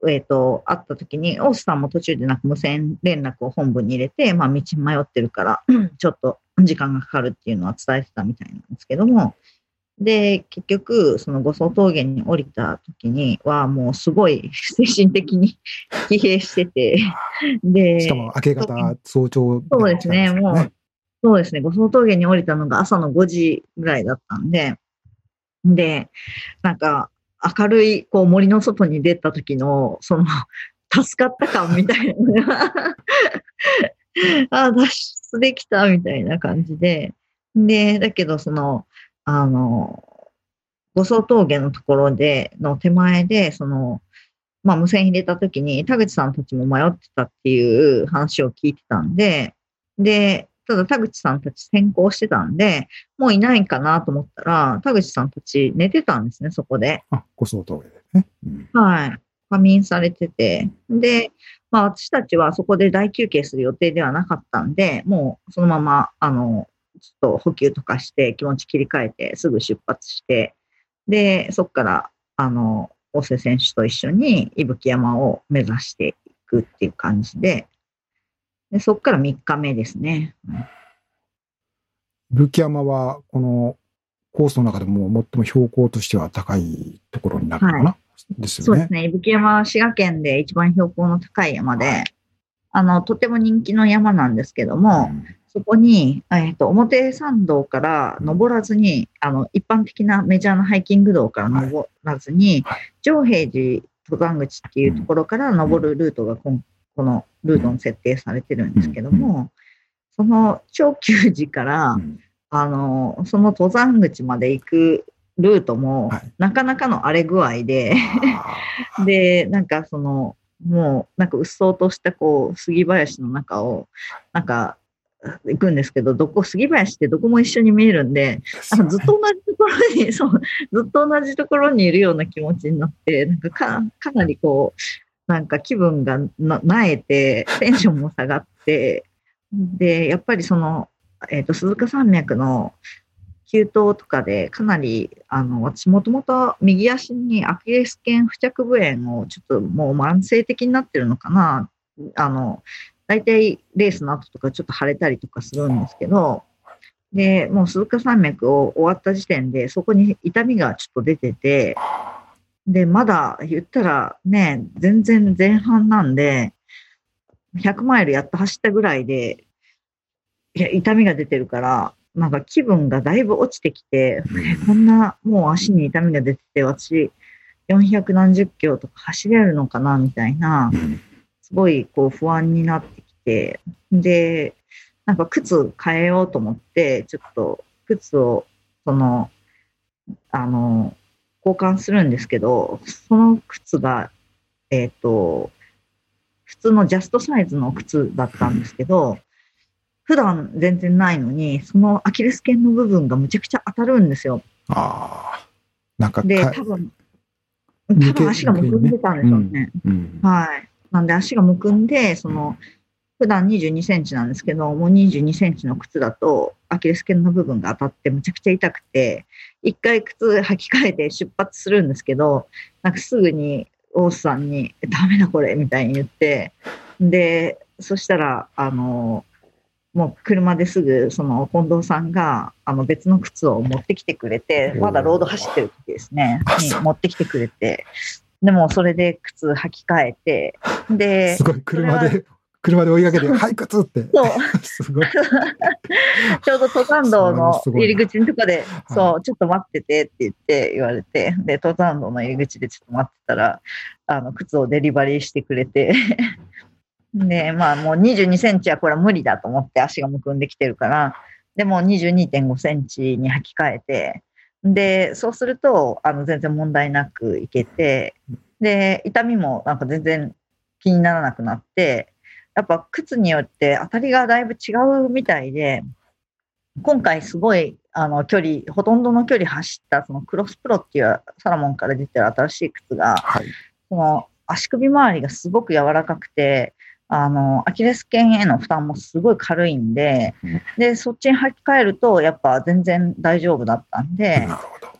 えっ、ー、と、会った時に、オスさんも途中でなんか無線連絡を本部に入れて、まあ、道迷ってるから、ちょっと時間がかかるっていうのは伝えてたみたいなんですけども、で、結局、その五層峠に降りた時には、もうすごい精神的に *laughs* 疲弊してて、*laughs* で、しかも明け方、早朝、ね、そうですね、もう、そうですね、五層峠に降りたのが朝の5時ぐらいだったんで、で、なんか、明るい、こう森の外に出た時の、その、*laughs* 助かった感みたいなああ、脱出できたみたいな感じで、で、だけどその、あの、五層峠のところで、の手前で、その、まあ、無線入れた時に、田口さんたちも迷ってたっていう話を聞いてたんで、で、ただ田口さんたち先行してたんで、もういないかなと思ったら、田口さんたち寝てたんですね、そこで。あ、五層峠でね。うん、はい。仮眠されてて。で、まあ私たちはそこで大休憩する予定ではなかったんで、もうそのまま、あの、ちょっと補給とかして気持ち切り替えてすぐ出発して、で、そこから、あの、大瀬選手と一緒に伊吹山を目指していくっていう感じで、でそこから3日目ですね。伊吹山は、このコースの中でも最も標高としては高いところになるのかな、はい、ですよね。そうですね。伊吹山は滋賀県で一番標高の高い山で、はい、あの、とても人気の山なんですけども、うんそこに、えっ、ー、と、表参道から登らずに、あの、一般的なメジャーなハイキング道から登らずに、はい、上平寺登山口っていうところから登るルートがここのルートに設定されてるんですけども、その長久寺から、あの、その登山口まで行くルートも、なかなかの荒れ具合でで、なんかその、もう、なんかうっそうとしたこう、杉林の中を、なんか行くんですけど、どこ、杉林ってどこも一緒に見えるんで、あのずっと同じところに、*laughs* そう、ずっと同じところにいるような気持ちになって、なんかかかなりこう、なんか気分がななえて、テンションも下がって、で、やっぱりその、えっ、ー、と、鈴鹿山脈の急登とかでかなり、あの、私もともと右足にアキレス腱付着部炎をちょっともう慢性的になってるのかな、あの、大体レースの後とかちょっと腫れたりとかするんですけど、で、もう鈴鹿山脈を終わった時点で、そこに痛みがちょっと出てて、で、まだ言ったらね、全然前半なんで、100マイルやっと走ったぐらいで、いや、痛みが出てるから、なんか気分がだいぶ落ちてきて、こんなもう足に痛みが出てて、私、400何十キロとか走れるのかなみたいな、すごいこう不安になってきて、で、なんか靴変えようと思って、ちょっと靴を、その、あの、交換するんですけど、その靴が、えっ、ー、と、普通のジャストサイズの靴だったんですけど、普段全然ないのに、そのアキレス腱の部分がむちゃくちゃ当たるんですよ。ああ。なんかで、多分、多分足がむくんでたんでしょうね。うんうん、はい。なんで足がむくんで、その、普段22センチなんですけど、もう22センチの靴だと、アキレス腱の部分が当たってむちゃくちゃ痛くて、一回靴履き替えて出発するんですけど、なんかすぐに大須さんに、ダメだこれみたいに言って、で、そしたら、あの、もう車ですぐ、その近藤さんが、あの別の靴を持ってきてくれて、まだロード走ってる時ですね、に持ってきてくれて、でもそれで靴履き替えて、で、すごい、車で、車で追いかけて、はい、靴って。そう。*laughs* すごい。*laughs* ちょうど登山道の入り口のとこで、そう、ちょっと待っててって言って言われて、で、登山道の入り口でちょっと待ってたら、あの、靴をデリバリーしてくれて、*laughs* で、まあもう22センチはこれは無理だと思って足がむくんできてるから、でも22.5センチに履き替えて、で、そうすると、あの、全然問題なくいけて、で、痛みもなんか全然気にならなくなって、やっぱ靴によって当たりがだいぶ違うみたいで、今回すごい、あの、距離、ほとんどの距離走った、そのクロスプロっていうサラモンから出てる新しい靴が、はい、その足首周りがすごく柔らかくて、あの、アキレス腱への負担もすごい軽いんで、で、そっちに履き替えると、やっぱ全然大丈夫だったんで、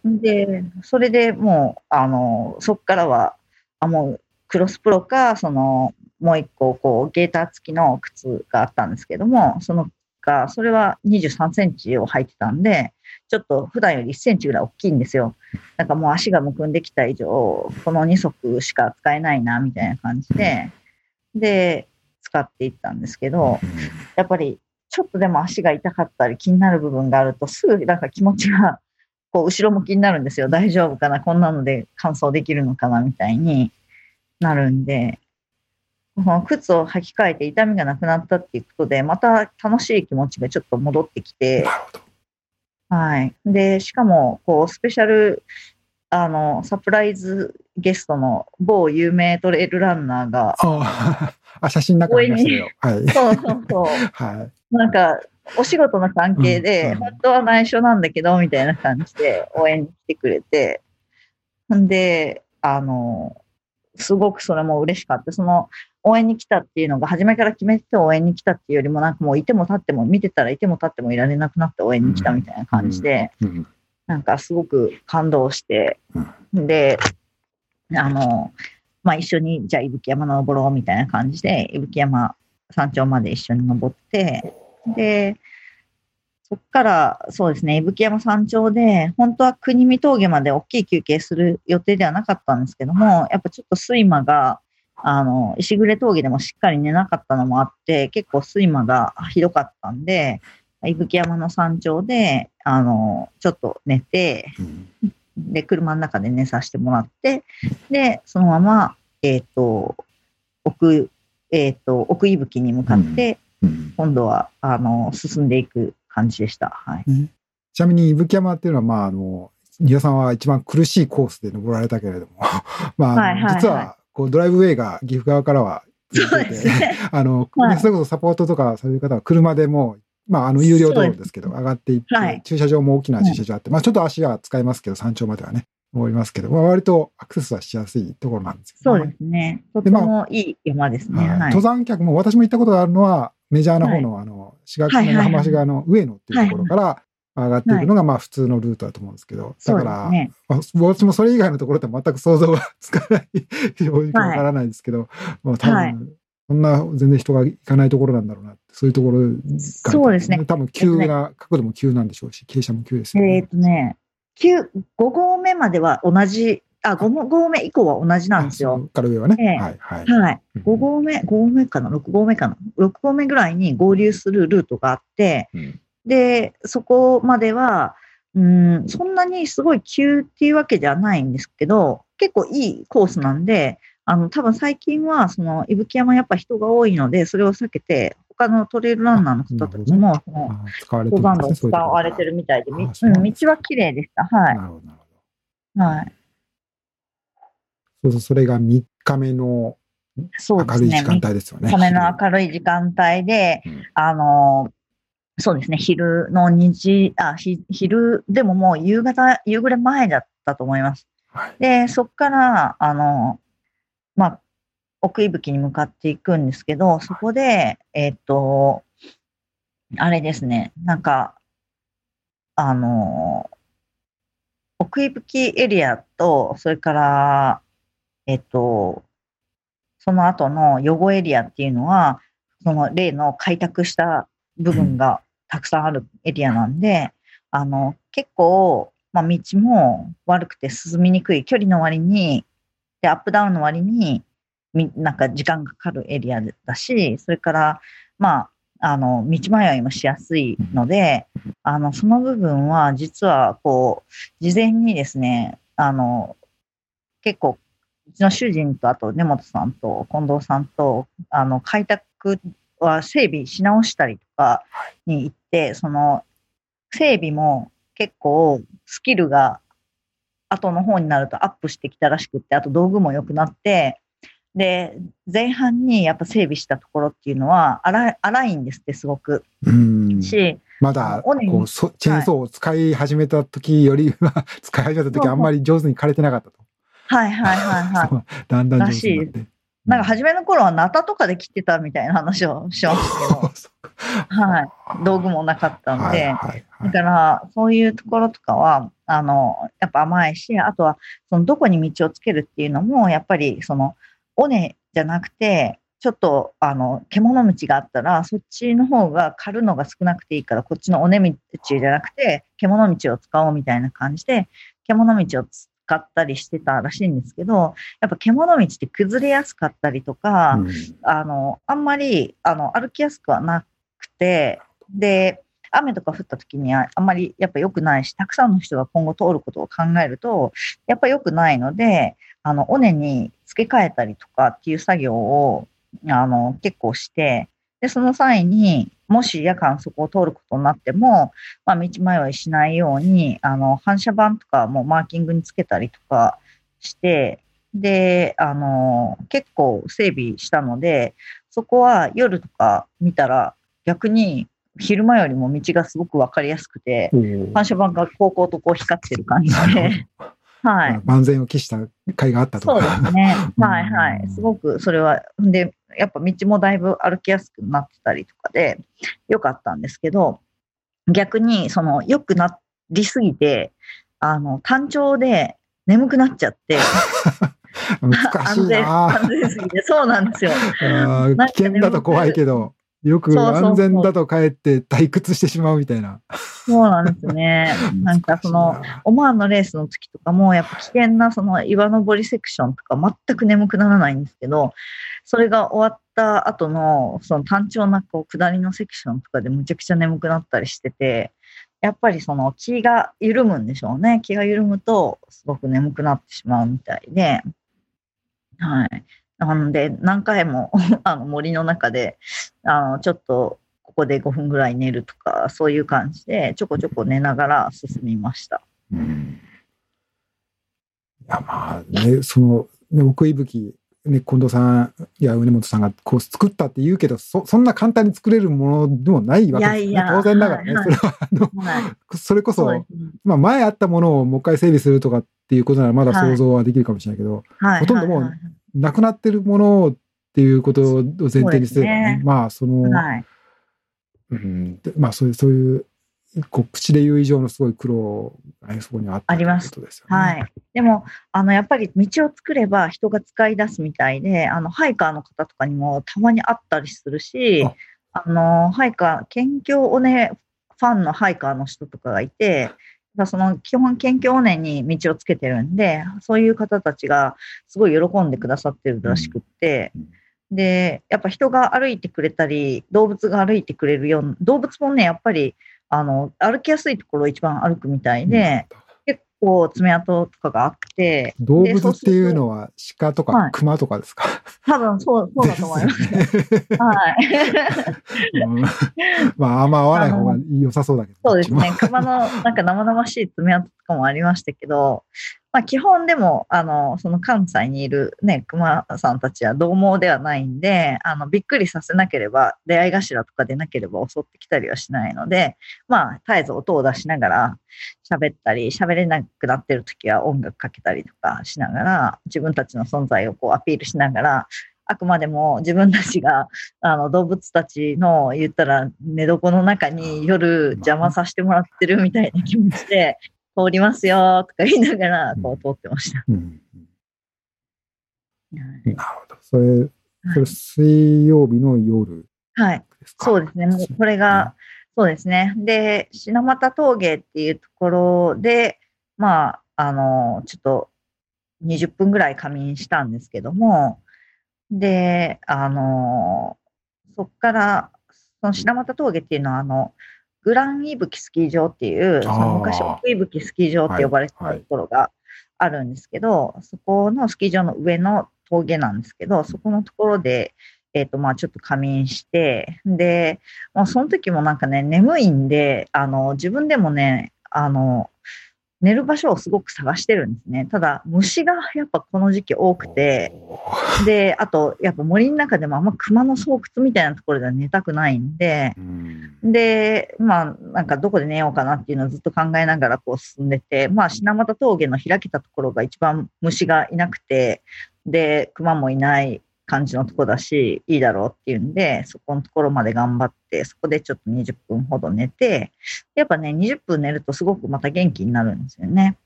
で、それでもう、あの、そっからは、あ、もう、クロスプロか、その、もう一個、こう、ゲーター付きの靴があったんですけども、そのが、それは23センチを履いてたんで、ちょっと普段より1センチぐらい大きいんですよ。なんかもう足がむくんできた以上、この2足しか使えないな、みたいな感じで、で、使っていったんですけど、やっぱりちょっとでも足が痛かったり気になる部分があると、すぐなんか気持ちがこう後ろ向きになるんですよ。大丈夫かなこんなので乾燥できるのかなみたいになるんで、靴を履き替えて痛みがなくなったっていうことで、また楽しい気持ちがちょっと戻ってきて、はい。で、しかも、こう、スペシャルあの、サプライズゲストの某有名トレイルランナーが、あ、*laughs* 写真の中にましたよ。はい。そうそうそう。*laughs* はい。なんか、お仕事の関係で、うんうん、本当は内緒なんだけど、みたいな感じで応援に来てくれて、んで、あの、すごくそれも嬉しかった。その、応援に来たっていうのが、初めから決めて応援に来たっていうよりも、なんかもういても立っても、見てたらいても立ってもいられなくなって応援に来たみたいな感じで、なんかすごく感動して、で、あの、まあ、一緒に、じゃあ、伊吹山登ろうみたいな感じで、伊吹山山頂まで一緒に登って、で、そこから、そうですね、伊吹山山頂で、本当は国見峠まで大きい休憩する予定ではなかったんですけども、やっぱちょっと睡魔が、あの、石暮峠でもしっかり寝なかったのもあって、結構睡魔がひどかったんで、伊吹山の山頂で、あの、ちょっと寝て、で、車の中で寝させてもらって、で、そのまま、えっ、ー、と、奥、えっ、ー、と、奥伊吹に向かって、今度は、あの、進んでいく感じでした。はい。ちなみに伊吹山っていうのは、まあ、あの、丹羽さんは一番苦しいコースで登られたけれども、*laughs* まあ、はいはいはい、実は、こう、ドライブウェイが岐阜側からはそうですね。*laughs* あの、*laughs* はい、それこそサポートとかそういう方は車でもまあ、あの、有料道路ですけど、上がっていって、はい、駐車場も大きな駐車場あって、まあ、ちょっと足は使いますけど、山頂まではね、思いますけど、まあ、割とアクセスはしやすいところなんですけど、ね、そうですね。とてもいい山ですね。はい、登山客も、私も行ったことがあるのは、メジャーな方の、あの、滋賀県の浜市側の上野っていうところから、上がっていくのが、まあ、普通のルートだと思うんですけど、だから、ね、私もそれ以外のところって全く想像がつかない、正直わからないですけど、もう多分、そんな全然人が行かないところなんだろうなそういうところが、そうですね。多分急な、角度も急なんでしょうし、傾斜も急ですよね。えっ、とね、9、5合目までは同じあ、5合目以降は同じなんですよ。から上はね。ええはい、はい。はい。5合目、5合目かな ?6 合目かな ?6 合目ぐらいに合流するルートがあって、うんで、そこまでは、うん、そんなにすごい急っていうわけではないんですけど、結構いいコースなんで、あの、多分最近は、その、伊吹山やっぱ人が多いので、それを避けて、他のトレイルランナーの方たちも、その、あ使われて登。山道使われてるみたいで、道は綺麗でした。はい。なるほど。はい。そうそう、それが3日目のそうですね。明るい時間帯ですよね。ための明るい時間帯で、うんあの、そうですね、昼の2時、あ、ひ昼でももう夕方、夕暮れ前だったと思います。はいで、そこから、あの、まあ、奥伊吹に向かっていくんですけど、そこで、えっと、あれですね、なんか、あの、奥伊吹エリアと、それから、えっと、その後の予後エリアっていうのは、その例の開拓した部分がたくさんあるエリアなんで、あの、結構、まあ、道も悪くて進みにくい距離の割に、で、アップダウンの割に、みなんか時間がかかるエリアだし、それから、まあ、あの、道迷いもしやすいので、あの、その部分は実は、こう、事前にですね、あの、結構、うちの主人と、あと根本さんと近藤さんと、あの、開拓は整備し直したりとかに行って、その、整備も結構スキルが後の方になるとアップしてきたらしくって、あと道具も良くなって、で、前半にやっぱ整備したところっていうのは荒い荒いんですって、すごく。うん。し、まだ、こう、そチェーンソーを使い始めた時よりは、*laughs* 使い始めた時あんまり上手に枯れてなかったと。はいはいはいはい。*laughs* だんだん上手になって。なんか初めの頃はナタとかで切ってたみたいな話をしましたけど、*laughs* はい。道具もなかったんで、はいはいはいだから、そういうところとかは、あの、やっぱ甘いし、あとは、その、どこに道をつけるっていうのも、やっぱり、その、尾根じゃなくて、ちょっと、あの、獣道があったら、そっちの方が狩るのが少なくていいから、こっちの尾根道じゃなくて、獣道を使おうみたいな感じで、獣道を使ったりしてたらしいんですけど、やっぱ獣道って崩れやすかったりとか、うんあの、あんまり、あの、歩きやすくはなくて、で、雨とか降った時にはあんまりやっぱ良くないし、たくさんの人が今後通ることを考えると、やっぱ良くないので、あの、尾根に付け替えたりとかっていう作業を、あの、結構して、で、その際に、もし夜間そこを通ることになっても、まあ、道迷いしないように、あの、反射板とかもマーキングにつけたりとかして、で、あの、結構整備したので、そこは夜とか見たら逆に昼間よりも道がすごくわかりやすくて、反射板がこうこうとこう光ってる感じで、*laughs* はい。万全を期した甲斐があったとそうですね。*laughs* うんはいはい。すごくそれは、で、やっぱ道もだいぶ歩きやすくなってたりとかで、良かったんですけど、逆に、その、良くなりすぎて、あの、単調で眠くなっちゃって、*laughs* 難しい *laughs* 安全、な安全すぎて、そうなんですよ。危険だと怖いけど、よく安全だとかえって退屈してしまうみたいな。そうなんですね。*laughs* なんかその、オマーンのレースの時とかも、やっぱ危険なその岩登りセクションとか全く眠くならないんですけど、それが終わった後の、その単調なこう下りのセクションとかでむちゃくちゃ眠くなったりしてて、やっぱりその気が緩むんでしょうね。気が緩むと、すごく眠くなってしまうみたいで、はい。なので、何回も *laughs* あの森の中で、あの、ちょっと、ここで5分ぐらい寝るとか、そういう感じで、ちょこちょこ寝ながら進みました。うんいや、まあね、その、ね、奥伊吹、ね、近藤さんや梅本さんがこう作ったって言うけど、そそんな簡単に作れるものでもないわけですよね。いやいや当然ながらね。はいそれは、あの、はい。それこそ。まあ前あったものをもう一回整備するとかっていうことならまだ想像はできるかもしれないけど、はい。ほとんどもうはいなくなってるものっていうことを前提にしてね、ねまあその、はい。うん、でまあそういう、そういう、こう口で言う以上のすごい苦労がねそこにあったありますとですよね。はい。でも、あの、やっぱり道を作れば人が使い出すみたいで、あの、ハイカーの方とかにもたまに会ったりするしあ、あの、ハイカー、県境尾根ファンのハイカーの人とかがいて、その基本研究年に道をつけてるんで、そういう方たちがすごい喜んでくださってるらしくって、で、やっぱ人が歩いてくれたり、動物が歩いてくれるような、動物もね、やっぱり、あの、歩きやすいところを一番歩くみたいで、構爪痕とかがあって。動物っていうのは鹿とか熊とかですか、はい、多分そうそうだと思います、ね。はい、うん。まあ、あんま合わない方が良さそうだけど。そうですね。熊のなんか生々しい爪痕とかもありましたけど、まあ、基本でも、あの、その関西にいるね、熊さんたちは獰猛ではないんで、あの、びっくりさせなければ、出会い頭とかでなければ襲ってきたりはしないので、まあ、絶えず音を出しながら喋ったり、喋れなくなってる時は音楽かけたりとかしながら、自分たちの存在をこうアピールしながら、あくまでも自分たちがあの動物たちの言ったら寝床の中に夜邪魔させてもらってるみたいな気持ちで通りますよとか言いながら、こう通ってました。うんなるほど。それ、それ水曜日の夜はい。そうですね。もうこれが、そうですね。で、品俣峠っていうところで、まあ、あの、ちょっと20分ぐらい仮眠したんですけども、で、あの、そこから、その品俣峠っていうのは、あの、グランイブキスキー場っていう、その昔奥伊吹スキー場って呼ばれてたところがあるんですけど、はいはい、そこのスキー場の上の峠なんですけど、そこのところで、えっ、ー、と、まあちょっと仮眠して、で、もうその時もなんかね、眠いんで、あの、自分でもね、あの、寝る場所をすごく探してるんですね。ただ、虫がやっぱこの時期多くて、で、あと、やっぱ森の中でもあんま熊の巣窟みたいなところでは寝たくないんで、で、まあ、なんかどこで寝ようかなっていうのをずっと考えながらこう進んでて、まあ、品俣峠の開けたところが一番虫がいなくて、で、熊もいない感じのとこだし、いいだろうっていうんで、そこのところまで頑張って、そこでちょっと20分ほど寝て、やっぱね、20分寝るとすごくまた元気になるんですよね。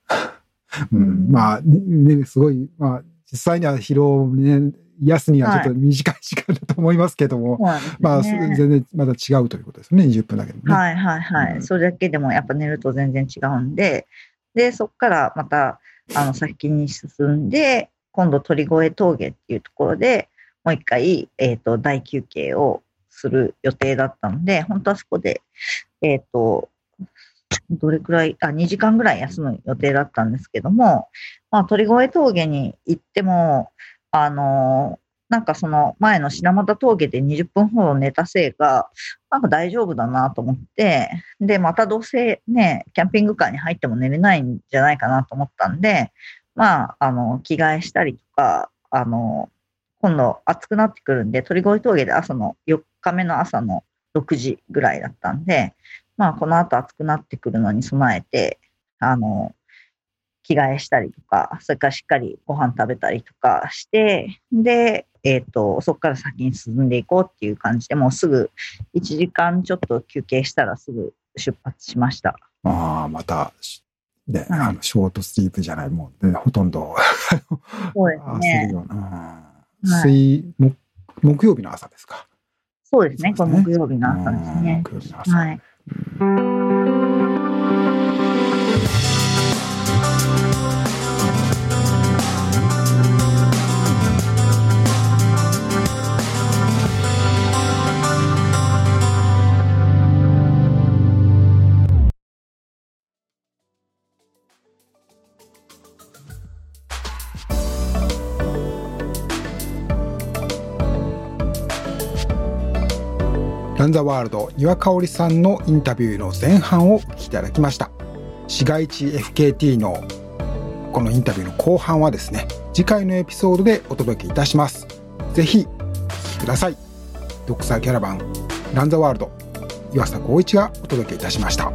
うん、まあ、ね、すごい、まあ、実際には疲労をね、癒すにはちょっと短い時間だと思いますけども、はいね、まあ、全然まだ違うということですね、20分だけでもね。はいはいはい。うん、それだけでもやっぱ寝ると全然違うんで、で、そこからまた、あの、先に進んで、今度鳥越峠っていうところで、もう一回、えっ、ー、と、大休憩をする予定だったので、本当はそこで、えっ、ー、と、どれくらい、あ、2時間ぐらい休む予定だったんですけども、まあ、鳥越峠に行っても、あのなんかその前の品俣峠で20分ほど寝たせいか、なんか大丈夫だなと思って、で、またどうせね、キャンピングカーに入っても寝れないんじゃないかなと思ったんで、まあ、あの、着替えしたりとか、あの、今度暑くなってくるんで、鳥越峠で朝の4日目の朝の6時ぐらいだったんで、まあ、この後暑くなってくるのに備えて、あの、着替えしたりとか、それからしっかりご飯食べたりとかして、で、えっ、ー、と、そこから先に進んでいこうっていう感じで、もうすぐ1時間ちょっと休憩したらすぐ出発しました。ああ、またで、うん、あのショートスリープじゃない、もう、ほとんどそうですね。*laughs* するような。水、はい、木曜日の朝ですか。そうですね、これ木曜日の朝ですね。木曜日の朝。はい。ランザワールド岩香織さんのインタビューの前半をお聞きいただきました。市街地 FKT のこのインタビューの後半はですね次回のエピソードでお届けいたします。ぜひお聞きください。ドクサーキャラバンランザワールド岩佐光一がお届けいたしました。